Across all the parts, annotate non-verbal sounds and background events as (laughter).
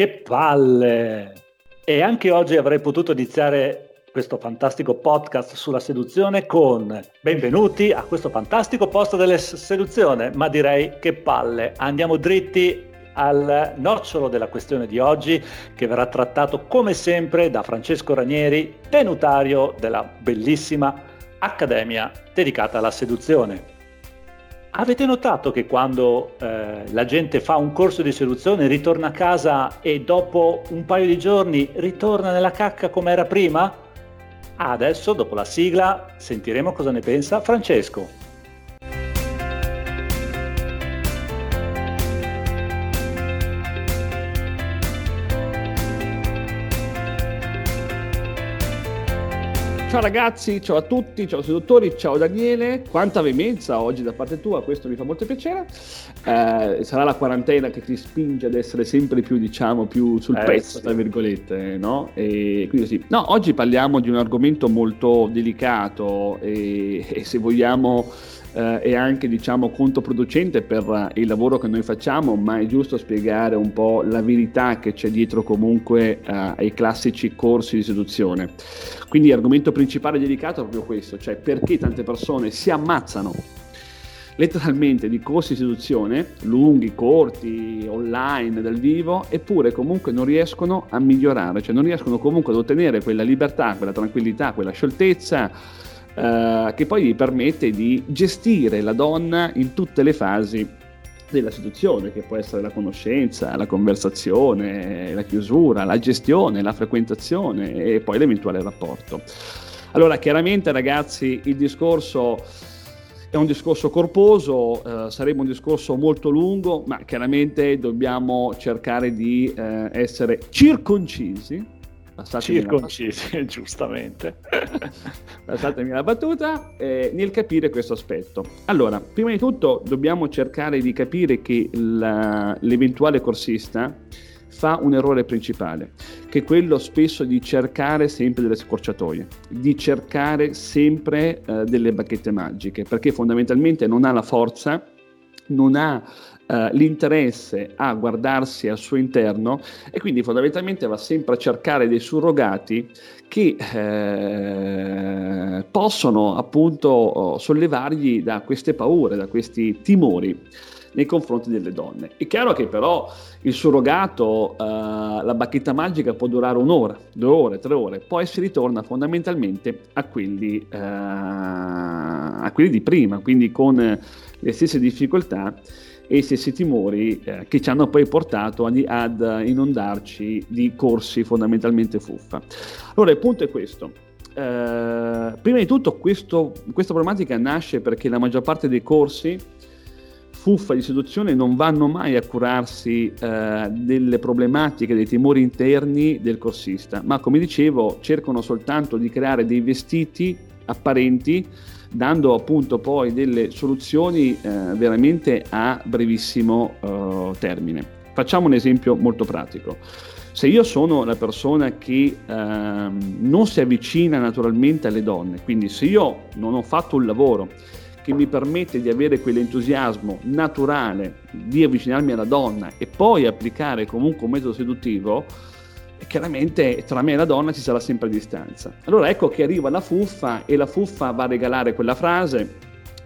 Che palle! E anche oggi avrei potuto iniziare questo fantastico podcast sulla seduzione con benvenuti a questo fantastico posto della seduzione, ma direi che palle. Andiamo dritti al nocciolo della questione di oggi che verrà trattato come sempre da Francesco Ranieri, tenutario della bellissima Accademia dedicata alla seduzione. Avete notato che quando eh, la gente fa un corso di seduzione ritorna a casa e dopo un paio di giorni ritorna nella cacca come era prima? Adesso, dopo la sigla, sentiremo cosa ne pensa Francesco. Ciao ragazzi, ciao a tutti, ciao seduttori, ciao Daniele. Quanta veemenza oggi da parte tua, questo mi fa molto piacere. Eh, sarà la quarantena che ti spinge ad essere sempre più, diciamo, più sul eh, pezzo, sì. tra virgolette, no? E quindi sì. No, oggi parliamo di un argomento molto delicato e, e se vogliamo eh, è anche diciamo controproducente per il lavoro che noi facciamo, ma è giusto spiegare un po' la verità che c'è dietro comunque eh, ai classici corsi di seduzione. Quindi l'argomento principale dedicato è proprio questo, cioè perché tante persone si ammazzano letteralmente di corsi di seduzione, lunghi, corti, online, dal vivo, eppure comunque non riescono a migliorare, cioè non riescono comunque ad ottenere quella libertà, quella tranquillità, quella scioltezza eh, che poi gli permette di gestire la donna in tutte le fasi della seduzione, che può essere la conoscenza, la conversazione, la chiusura, la gestione, la frequentazione e poi l'eventuale rapporto. Allora, chiaramente ragazzi, il discorso è un discorso corposo, eh, sarebbe un discorso molto lungo, ma chiaramente dobbiamo cercare di eh, essere circoncisi Circoncisi, (laughs) giustamente. (laughs) Passatemi la battuta, eh, nel capire questo aspetto. Allora, prima di tutto dobbiamo cercare di capire che la, l'eventuale corsista fa un errore principale, che è quello spesso di cercare sempre delle scorciatoie, di cercare sempre eh, delle bacchette magiche, perché fondamentalmente non ha la forza, non ha Uh, l'interesse a guardarsi al suo interno e quindi fondamentalmente va sempre a cercare dei surrogati che eh, possono appunto sollevargli da queste paure, da questi timori nei confronti delle donne. È chiaro che però il surrogato, uh, la bacchetta magica può durare un'ora, due ore, tre ore, poi si ritorna fondamentalmente a quelli, uh, a quelli di prima, quindi con le stesse difficoltà e stessi timori eh, che ci hanno poi portato ad, ad, inondarci di corsi fondamentalmente fuffa. Allora il punto è questo. Eh, prima di tutto questo, questa problematica nasce perché la maggior parte dei corsi fuffa di seduzione non vanno mai a curarsi eh, delle problematiche, dei timori interni del corsista, ma come dicevo cercano soltanto di creare dei vestiti apparenti dando appunto poi delle soluzioni eh, veramente a brevissimo eh, termine. Facciamo un esempio molto pratico. Se io sono la persona che eh, non si avvicina naturalmente alle donne, quindi se io non ho fatto un lavoro che mi permette di avere quell'entusiasmo naturale di avvicinarmi alla donna e poi applicare comunque un metodo seduttivo, chiaramente tra me e la donna ci sarà sempre distanza. Allora ecco che arriva la fuffa e la fuffa va a regalare quella frase,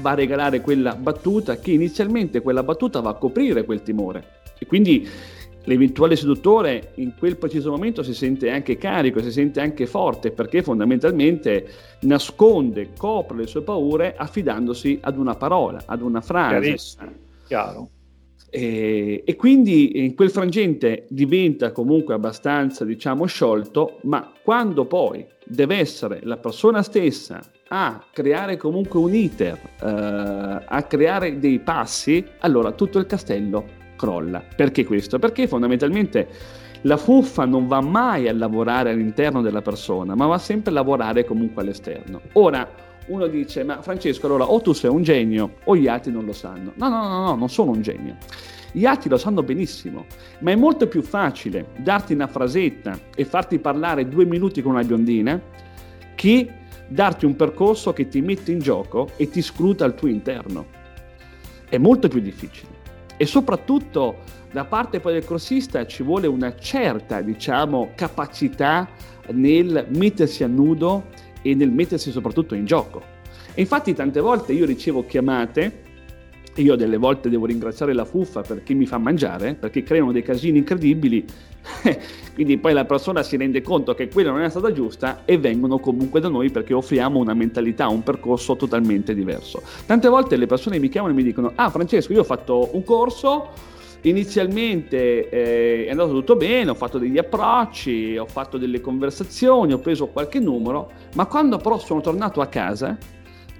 va a regalare quella battuta che inizialmente quella battuta va a coprire quel timore. E quindi l'eventuale seduttore in quel preciso momento si sente anche carico, si sente anche forte perché fondamentalmente nasconde, copre le sue paure affidandosi ad una parola, ad una frase. Chiaro. E, e, quindi in quel frangente diventa comunque abbastanza, diciamo, sciolto, ma quando poi deve essere la persona stessa a creare comunque un iter, eh, a creare dei passi, allora tutto il castello crolla. Perché questo? Perché fondamentalmente la fuffa non va mai a lavorare all'interno della persona, ma va sempre a lavorare comunque all'esterno. Ora, uno dice, ma Francesco, allora o tu sei un genio o gli altri non lo sanno. No, no, no, no, non sono un genio. Gli altri lo sanno benissimo, ma è molto più facile darti una frasetta e farti parlare due minuti con una biondina che darti un percorso che ti mette in gioco e ti scruta al tuo interno. È molto più difficile. e soprattutto da parte poi del corsista ci vuole una certa, diciamo, capacità nel mettersi a nudo e nel mettersi soprattutto in gioco. E infatti tante volte io ricevo chiamate, io delle volte devo ringraziare la fuffa perché mi fa mangiare, perché creano dei casini incredibili, (laughs) quindi poi la persona si rende conto che quella non è stata giusta e vengono comunque da noi perché offriamo una mentalità, un percorso totalmente diverso. Tante volte le persone mi chiamano e mi dicono, ah Francesco, io ho fatto un corso, Inizialmente eh, è andato tutto bene, ho fatto degli approcci, ho fatto delle conversazioni, ho preso qualche numero, ma quando però sono tornato a casa,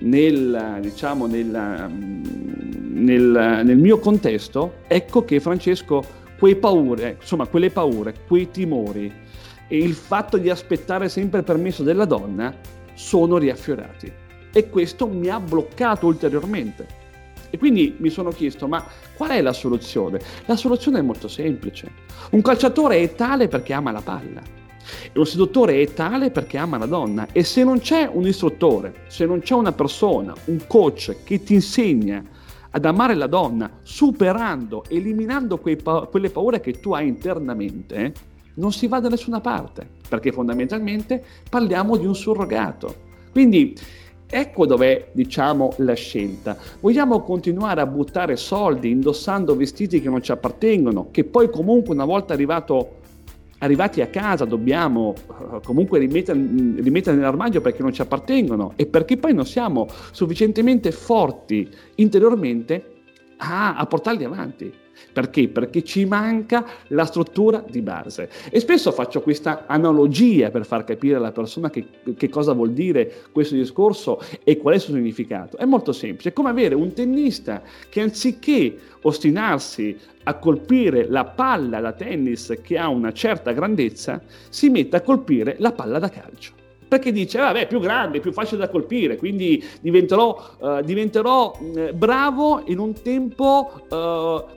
nel, diciamo, nel, nel, nel mio contesto, ecco che Francesco quei paure, insomma, quelle paure, quei timori e il fatto di aspettare sempre il permesso della donna sono riaffiorati. E questo mi ha bloccato ulteriormente. E quindi mi sono chiesto, ma qual è la soluzione? La soluzione è molto semplice. Un calciatore è tale perché ama la palla. E un seduttore è tale perché ama la donna. E se non c'è un istruttore, se non c'è una persona, un coach che ti insegna ad amare la donna, superando, eliminando pa- quelle paure che tu hai internamente, non si va da nessuna parte, perché fondamentalmente parliamo di un surrogato. Quindi Ecco dov'è, diciamo, la scelta. Vogliamo continuare a buttare soldi indossando vestiti che non ci appartengono, che poi comunque una volta arrivato, arrivati a casa dobbiamo uh, comunque rimettere, rimettere nell'armadio perché non ci appartengono e perché poi non siamo sufficientemente forti interiormente a, a portarli avanti. Perché? Perché ci manca la struttura di base. E spesso faccio questa analogia per far capire alla persona che, che, cosa vuol dire questo discorso e qual è il suo significato. È molto semplice, è come avere un tennista che anziché ostinarsi a colpire la palla da tennis che ha una certa grandezza, si mette a colpire la palla da calcio perché dice vabbè più grande, più facile da colpire, quindi diventerò, uh, diventerò uh, bravo in un tempo uh,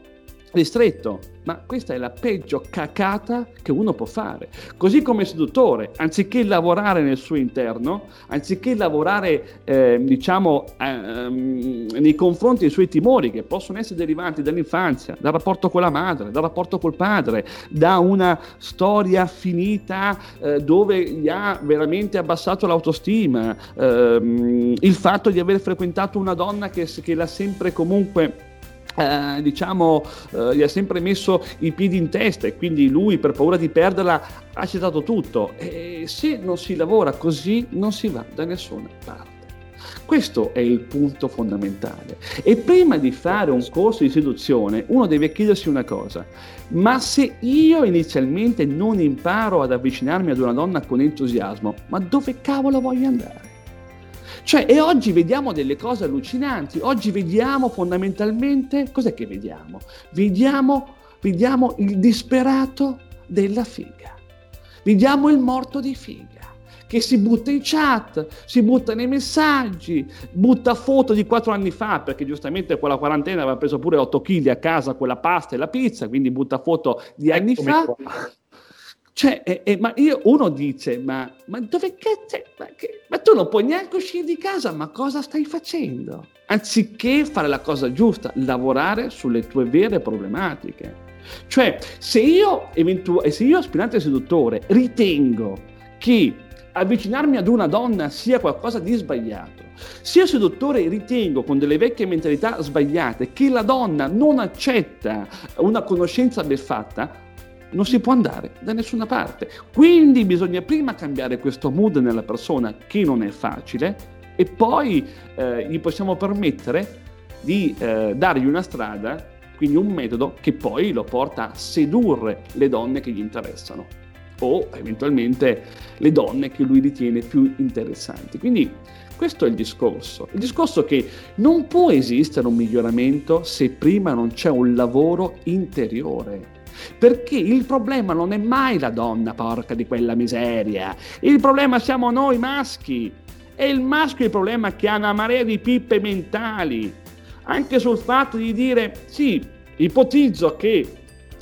ristretto, ma questa è la peggio cacata che uno può fare. Così come seduttore, anziché lavorare nel suo interno, anziché lavorare, eh, diciamo, eh, nei confronti dei suoi timori, che possono essere derivanti dall'infanzia, dal rapporto con la madre, dal rapporto col padre, da una storia finita eh, dove gli ha veramente abbassato l'autostima, ehm, il fatto di aver frequentato una donna che, che l'ha sempre comunque eh, diciamo, eh, gli ha sempre messo i piedi in testa e quindi lui per paura di perderla ha accettato tutto. E se non si lavora così non si va da nessuna parte. Questo è il punto fondamentale. E prima di fare un corso di seduzione, uno deve chiedersi una cosa. Ma se io inizialmente non imparo ad avvicinarmi ad una donna con entusiasmo, ma dove cavolo voglio andare? Cioè, e oggi vediamo delle cose allucinanti. Oggi vediamo fondamentalmente, cos'è che vediamo? Vediamo, vediamo il disperato della figa. Vediamo il morto di figa che si butta in chat, si butta nei messaggi, butta foto di quattro anni fa, perché giustamente quella quarantena aveva preso pure 8 kg a casa con la pasta e la pizza, quindi butta foto di anni Eccomi fa. Qua. Cioè, eh, eh, ma io, uno dice, ma, ma dove cazzo? Ma, ma, tu non puoi neanche uscire di casa, ma cosa stai facendo? Anziché fare la cosa giusta, lavorare sulle tue vere problematiche. Cioè, se io, eventu- se io aspirante seduttore, ritengo che avvicinarmi ad una donna sia qualcosa di sbagliato, se io seduttore ritengo con delle vecchie mentalità sbagliate che la donna non accetta una conoscenza beffatta, non si può andare da nessuna parte. Quindi bisogna prima cambiare questo mood nella persona che non è facile e poi eh, gli possiamo permettere di eh, dargli una strada, quindi un metodo che poi lo porta a sedurre le donne che gli interessano o eventualmente le donne che lui ritiene più interessanti. Quindi questo è il discorso. Il discorso è che non può esistere un miglioramento se prima non c'è un lavoro interiore. Perché il problema non è mai la donna, porca di quella miseria. Il problema siamo noi maschi. È il maschio il problema che ha una marea di pippe mentali. Anche sul fatto di dire, sì, ipotizzo che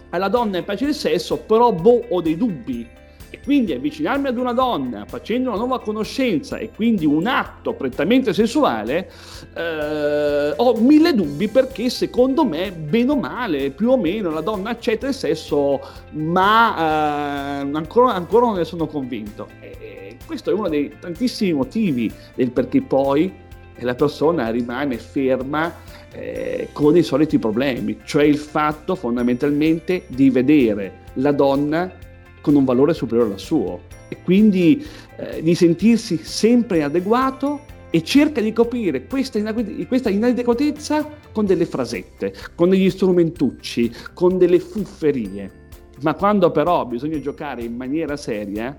alla donna piace il sesso, però boh, ho dei dubbi. E quindi avvicinarmi ad una donna facendo una nuova conoscenza e quindi un atto prettamente sessuale, eh, ho mille dubbi perché secondo me, bene o male, più o meno la donna accetta il sesso, ma eh, ancora, ancora, non ne sono convinto. E questo è uno dei tantissimi motivi del perché poi la persona rimane ferma eh, con i soliti problemi, cioè il fatto fondamentalmente di vedere la donna con un valore superiore al suo e quindi eh, di sentirsi sempre adeguato e cerca di coprire questa, questa inadeguatezza con delle frasette, con degli strumentucci, con delle fufferie. Ma quando però bisogna giocare in maniera seria,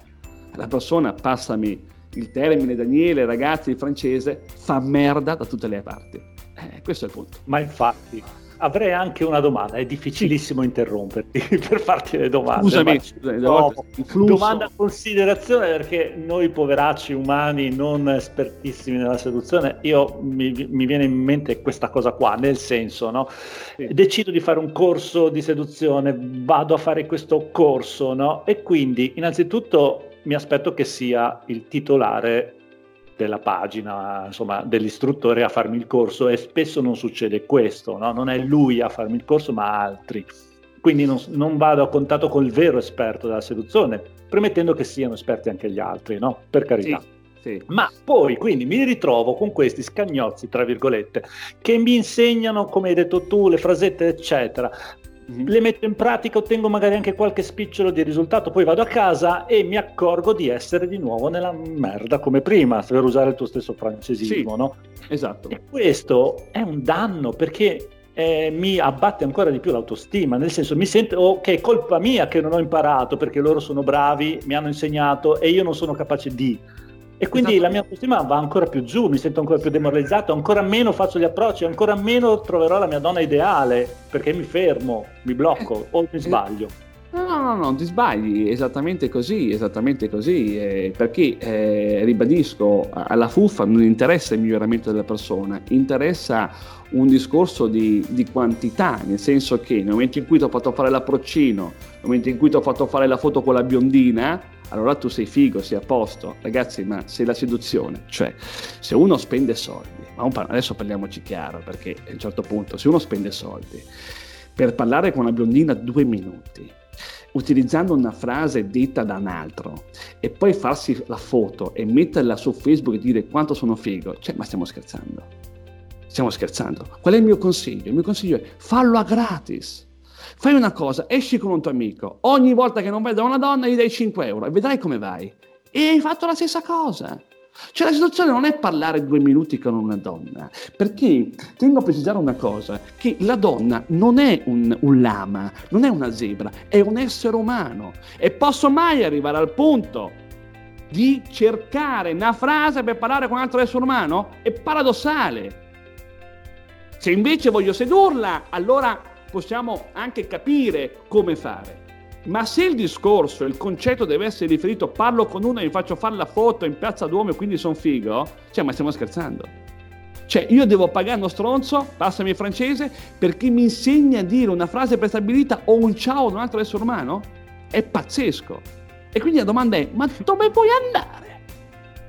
la persona, passami il termine Daniele, ragazzi, il francese, fa merda da tutte le parti. Eh, questo è il punto. Ma infatti, avrei anche una domanda, è difficilissimo interromperti (laughs) per farti le domande. Scusami, no, domanda a considerazione perché noi poveracci umani non espertissimi nella seduzione, io mi, mi viene in mente questa cosa qua, nel senso, no? Sì. Decido di fare un corso di seduzione, vado a fare questo corso, no? E quindi innanzitutto mi aspetto che sia il titolare della pagina, insomma, dell'istruttore a farmi il corso e spesso non succede questo, no? non è lui a farmi il corso ma altri. Quindi non, non, vado a contatto col vero esperto della seduzione, premettendo che siano esperti anche gli altri, no? Per carità. Sì. Sì. Ma poi quindi mi ritrovo con questi scagnozzi, tra virgolette, che mi insegnano, come hai detto tu, le frasette, eccetera mm-hmm. le metto in pratica, ottengo magari anche qualche spicciolo di risultato, poi vado a casa e mi accorgo di essere di nuovo nella merda come prima, per usare il tuo stesso francesismo, sì, no? Esatto. E questo è un danno perché eh, mi abbatte ancora di più l'autostima, nel senso mi sento oh, che è colpa mia che non ho imparato perché loro sono bravi, mi hanno insegnato e io non sono capace di. E quindi esatto. la mia autostima va ancora più giù, mi sento ancora più demoralizzato, ancora meno faccio gli approcci, ancora meno troverò la mia donna ideale, perché mi fermo, mi blocco o mi eh, sbaglio. No, no, no, no, ti sbagli, esattamente così, esattamente così, eh, perché eh, ribadisco, alla fuffa non interessa il miglioramento della persona, interessa un discorso di, di, quantità, nel senso che nel momento in cui ti ho fatto fare l'approccino, nel momento in cui ti ho fatto fare la foto con la biondina, allora tu sei figo, sei a posto. Ragazzi, ma se la seduzione, cioè se uno spende soldi, ma adesso parliamoci chiaro, perché a un certo punto, se uno spende soldi per parlare con una biondina due minuti, utilizzando una frase detta da un altro e poi farsi la foto e metterla su Facebook e dire quanto sono figo, cioè, ma stiamo scherzando. Stiamo scherzando. Qual è il mio consiglio? Il mio consiglio è fallo a gratis Fai una cosa, esci con un tuo amico, ogni volta che non veda una donna gli dai 5 euro e vedrai come vai. E hai fatto la stessa cosa. Cioè la situazione non è parlare due minuti con una donna, perché tengo a precisare una cosa, che la donna non è un, un, lama, non è una zebra, è un essere umano. E posso mai arrivare al punto di cercare una frase per parlare con un altro essere umano? È paradossale. Se invece voglio sedurla, allora possiamo anche capire come fare. Ma se il discorso, il concetto deve essere riferito, parlo con uno e mi faccio fare la foto in piazza Duomo e quindi sono figo, cioè ma stiamo scherzando. Cioè io devo pagare uno stronzo, passami il francese, perché mi insegna a dire una frase prestabilita o un ciao ad un altro essere umano? È pazzesco. E quindi la domanda è, ma dove vuoi andare?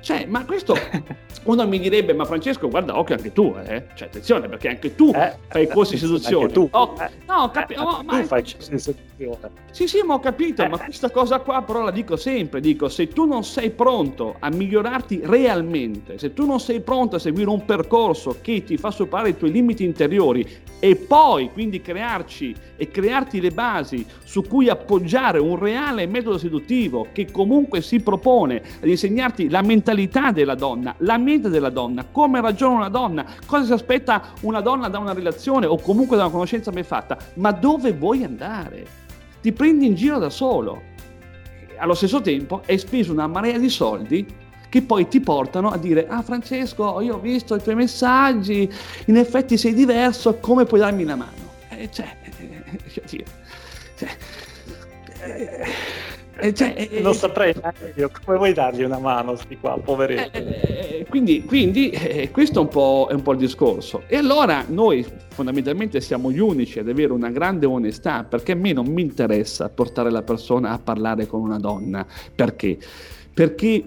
Cioè, ma questo (laughs) uno mi direbbe, ma Francesco, guarda, occhio anche tu, eh? Cioè, attenzione, perché anche tu eh, fai corsi di seduzione. Anche tu. Oh, eh, no, capi- oh, ma tu fai corsi di seduzione. Sì, sì, ma ho capito, ma questa cosa qua però la dico sempre, dico, se tu non sei pronto a migliorarti realmente, se tu non sei pronto a seguire un percorso che ti fa superare i tuoi limiti interiori e poi quindi crearci e crearti le basi su cui appoggiare un reale metodo seduttivo che comunque si propone ad insegnarti la mentalità della donna, la mente della donna, come ragiona una donna, cosa si aspetta una donna da una relazione o comunque da una conoscenza ben fatta, ma dove vuoi andare? Ti prendi in giro da solo. Allo stesso tempo hai speso una marea di soldi che poi ti portano a dire ah Francesco io ho visto i tuoi messaggi in effetti sei diverso come puoi darmi una mano eh, cioè, eh, (laughs) cioè, eh, cioè, non saprei neanche io come vuoi dargli una mano sti qua poveretti E quindi, quindi eh, questo è un, è un, po', il discorso. E allora noi fondamentalmente siamo gli unici ad avere una grande onestà, perché a me non mi interessa portare la persona a parlare con una donna. Perché? Perché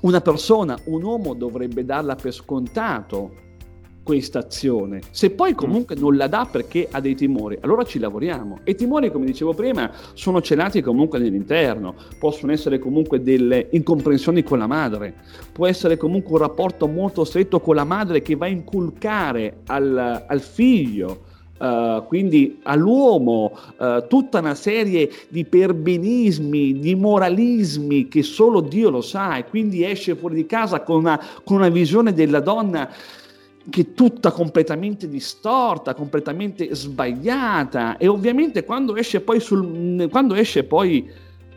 una persona, un uomo dovrebbe darla per scontato questa azione. Se poi comunque non la dà perché ha dei timori, allora ci lavoriamo. E i timori, come dicevo prima, sono celati comunque nell'interno, possono essere comunque delle incomprensioni con la madre, può essere comunque un rapporto molto stretto con la madre che va a inculcare al, al figlio. Uh, quindi all'uomo uh, tutta una serie di perbenismi, di moralismi che solo Dio lo sa e quindi esce fuori di casa con una, con una visione della donna che è tutta completamente distorta, completamente sbagliata. E ovviamente quando esce poi, sul, quando esce poi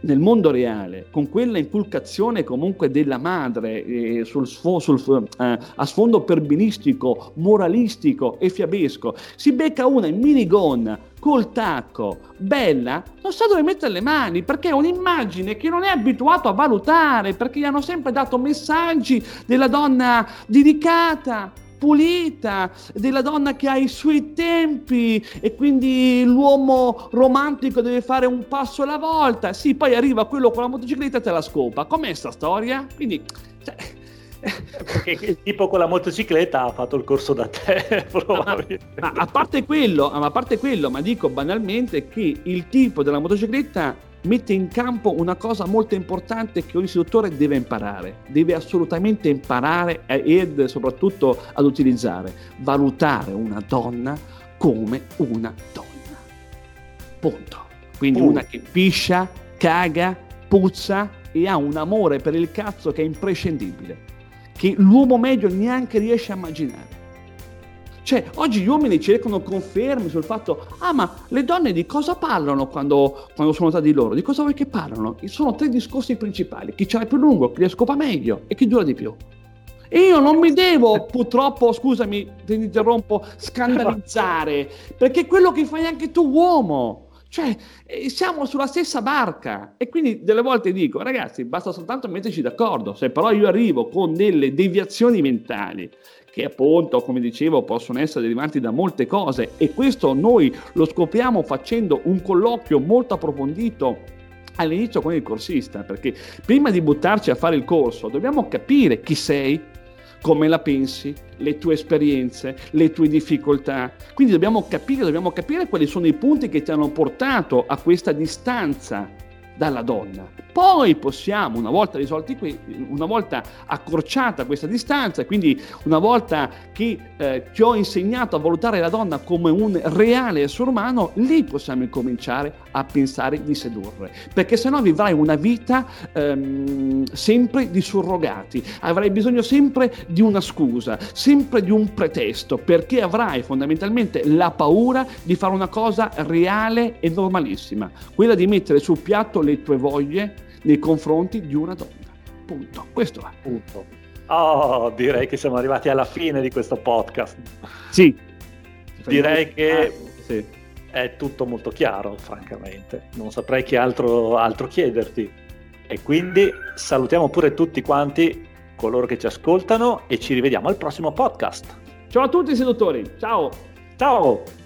nel mondo reale, con quella inculcazione comunque della madre eh, sul, sul, eh, a sfondo perbinistico, moralistico e fiabesco, si becca una in minigonna col tacco, bella, non sa dove mettere le mani perché è un'immagine che non è abituato a valutare, perché gli hanno sempre dato messaggi della donna dedicata, pulita, della donna che ha i suoi tempi e quindi l'uomo romantico deve fare un passo alla volta. Sì, poi arriva quello con la motocicletta e te la scopa. Com'è sta storia? Quindi... Cioè, (laughs) perché il tipo con la motocicletta ha fatto il corso da te, (laughs) probabilmente. Ma, ma, a parte quello, ma a parte quello, ma dico banalmente che il tipo della motocicletta mette in campo una cosa molto importante che ogni istruttore deve imparare, deve assolutamente imparare ed soprattutto ad utilizzare, valutare una donna come una donna. Punto. Quindi Punto. una che piscia, caga, puzza e ha un amore per il cazzo che è imprescindibile, che l'uomo medio neanche riesce a immaginare. Cioè, oggi gli uomini cercano conferme sul fatto, ah ma le donne di cosa parlano quando, quando sono tra di loro? Di cosa vuoi che parlano? Sono tre discorsi principali, chi ce l'ha più lungo, chi le scopa meglio e chi dura di più. E io non mi devo, purtroppo, scusami, ti interrompo, scandalizzare, perché è quello che fai anche tu uomo. Cioè, eh, siamo sulla stessa barca e quindi delle volte dico, ragazzi, basta soltanto metterci d'accordo. Se però io arrivo con delle deviazioni mentali che appunto, come dicevo, possono essere derivanti da molte cose e questo noi lo scopriamo facendo un colloquio molto approfondito all'inizio con il corsista, perché prima di buttarci a fare il corso dobbiamo capire chi sei, come la pensi, le tue esperienze, le tue difficoltà. Quindi dobbiamo capire, dobbiamo capire quali sono i punti che ti hanno portato a questa distanza dalla donna. Poi possiamo, una volta risolti qui, una volta accorciata questa distanza, quindi una volta che eh, ti ho insegnato a valutare la donna come un reale essere umano, lì possiamo incominciare a pensare di sedurre, perché sennò vivrai una vita ehm, sempre di surrogati, avrai bisogno sempre di una scusa, sempre di un pretesto, perché avrai fondamentalmente la paura di fare una cosa reale e normalissima, quella di mettere sul piatto le tue voglie nei confronti di una donna. Punto. Questo è. Punto. Oh, direi che siamo arrivati alla fine di questo podcast. Sì. Direi che sì. È tutto molto chiaro, francamente. Non saprei che altro, altro chiederti. E quindi salutiamo pure tutti quanti coloro che ci ascoltano e ci rivediamo al prossimo podcast. Ciao a tutti seduttori, ciao! Ciao!